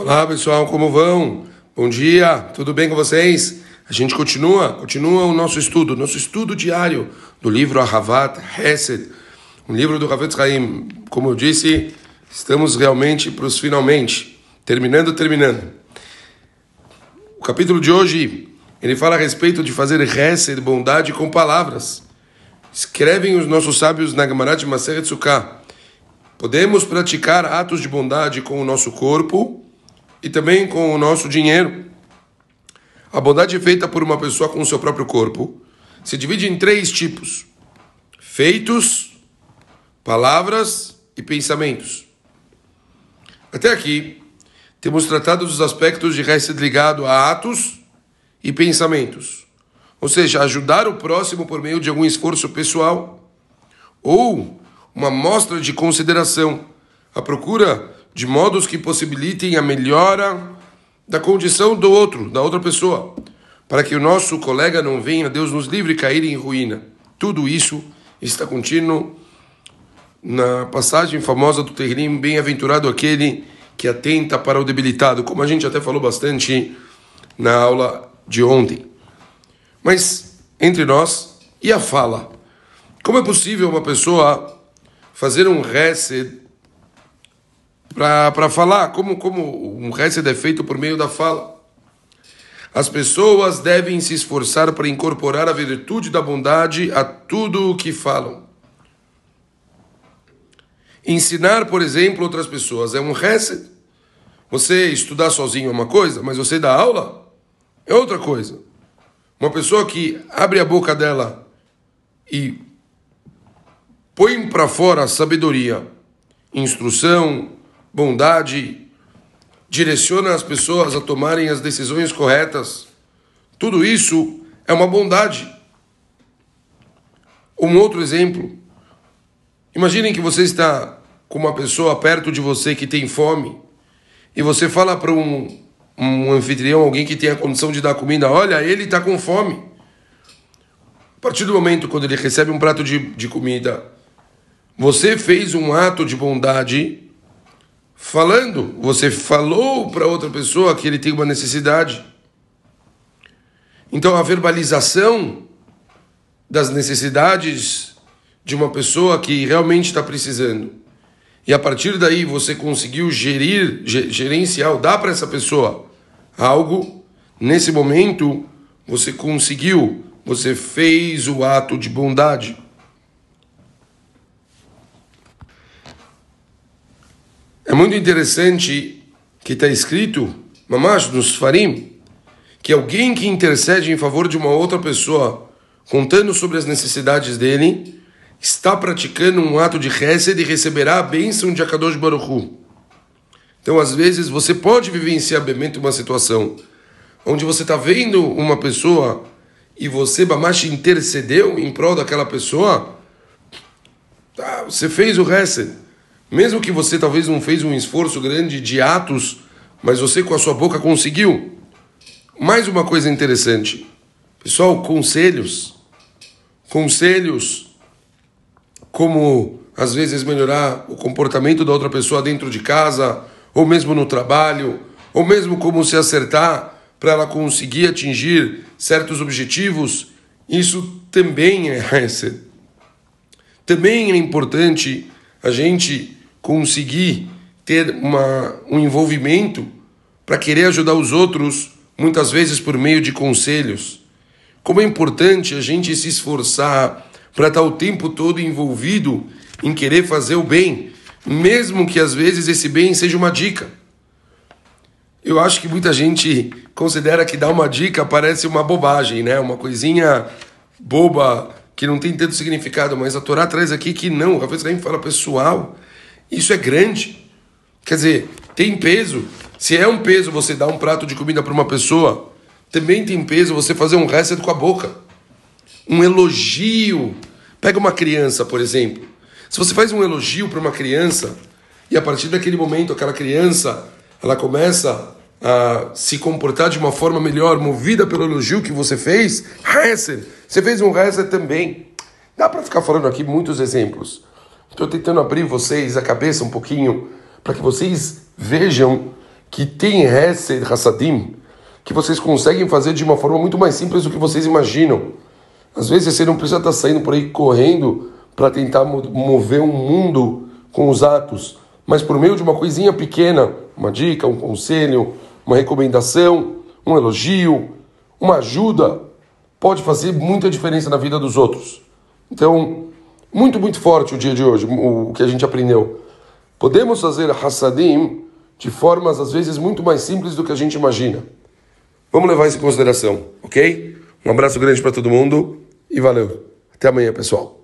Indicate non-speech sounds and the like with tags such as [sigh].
Olá pessoal, como vão? Bom dia, tudo bem com vocês? A gente continua, continua o nosso estudo, nosso estudo diário do livro Ahavat Hesed, um livro do Ravetz Haim. Como eu disse, estamos realmente para os finalmente, terminando, terminando. O capítulo de hoje, ele fala a respeito de fazer Hesed, bondade com palavras. Escrevem os nossos sábios na Gemara de Maseret Sukkah. Podemos praticar atos de bondade com o nosso corpo e também com o nosso dinheiro. A bondade feita por uma pessoa com o seu próprio corpo se divide em três tipos: feitos, palavras e pensamentos. Até aqui, temos tratado dos aspectos de Hesed ligado a atos e pensamentos, ou seja, ajudar o próximo por meio de algum esforço pessoal ou uma mostra de consideração, a procura de modos que possibilitem a melhora da condição do outro, da outra pessoa, para que o nosso colega não venha, Deus nos livre, cair em ruína. Tudo isso está contínuo na passagem famosa do Terrilim, bem-aventurado aquele que atenta para o debilitado, como a gente até falou bastante na aula de ontem. Mas entre nós e a fala, como é possível uma pessoa fazer um reset para falar, como, como um reset é feito por meio da fala. As pessoas devem se esforçar para incorporar a virtude da bondade a tudo o que falam. Ensinar, por exemplo, outras pessoas é um reset. Você estudar sozinho é uma coisa, mas você dar aula é outra coisa. Uma pessoa que abre a boca dela e põe para fora a sabedoria, instrução, bondade, direciona as pessoas a tomarem as decisões corretas. Tudo isso é uma bondade. Um outro exemplo. Imaginem que você está com uma pessoa perto de você que tem fome e você fala para um, um anfitrião, alguém que tem a condição de dar comida, olha, ele está com fome. A partir do momento quando ele recebe um prato de, de comida, você fez um ato de bondade falando, você falou para outra pessoa que ele tem uma necessidade. Então a verbalização das necessidades de uma pessoa que realmente está precisando. E a partir daí você conseguiu gerir, gerenciar, dar para essa pessoa algo, nesse momento você conseguiu, você fez o ato de bondade. É muito interessante que está escrito, mamash, nos farim, que alguém que intercede em favor de uma outra pessoa, contando sobre as necessidades dele, está praticando um ato de chesed e receberá a bênção de Akadosh Baruch Então, às vezes, você pode vivenciar bem uma situação onde você está vendo uma pessoa e você, Bamash, intercedeu em prol daquela pessoa, tá, você fez o chesed. Mesmo que você talvez não fez um esforço grande de atos, mas você com a sua boca conseguiu. Mais uma coisa interessante. Pessoal, conselhos. Conselhos como às vezes melhorar o comportamento da outra pessoa dentro de casa, ou mesmo no trabalho, ou mesmo como se acertar para ela conseguir atingir certos objetivos, isso também é [laughs] Também é importante a gente conseguir ter uma, um envolvimento para querer ajudar os outros, muitas vezes por meio de conselhos. Como é importante a gente se esforçar para estar o tempo todo envolvido em querer fazer o bem, mesmo que às vezes esse bem seja uma dica. Eu acho que muita gente considera que dar uma dica parece uma bobagem, né? Uma coisinha boba que não tem tanto significado, mas a Torá traz aqui que não. O Rafael fala, pessoal, isso é grande. Quer dizer, tem peso. Se é um peso você dar um prato de comida para uma pessoa, também tem peso você fazer um resto com a boca. Um elogio. Pega uma criança, por exemplo. Se você faz um elogio para uma criança e a partir daquele momento aquela criança ela começa a se comportar de uma forma melhor, movida pelo elogio que você fez, Hesed, você fez um Hesed também. Dá para ficar falando aqui muitos exemplos. Estou tentando abrir vocês a cabeça um pouquinho para que vocês vejam que tem Hesed Hassadim, que vocês conseguem fazer de uma forma muito mais simples do que vocês imaginam. Às vezes você não precisa estar saindo por aí correndo para tentar mover um mundo com os atos, mas por meio de uma coisinha pequena, uma dica, um conselho, uma recomendação, um elogio, uma ajuda, pode fazer muita diferença na vida dos outros. Então, muito, muito forte o dia de hoje, o que a gente aprendeu. Podemos fazer Hassadim de formas, às vezes, muito mais simples do que a gente imagina. Vamos levar isso em consideração, ok? Um abraço grande para todo mundo e valeu. Até amanhã, pessoal.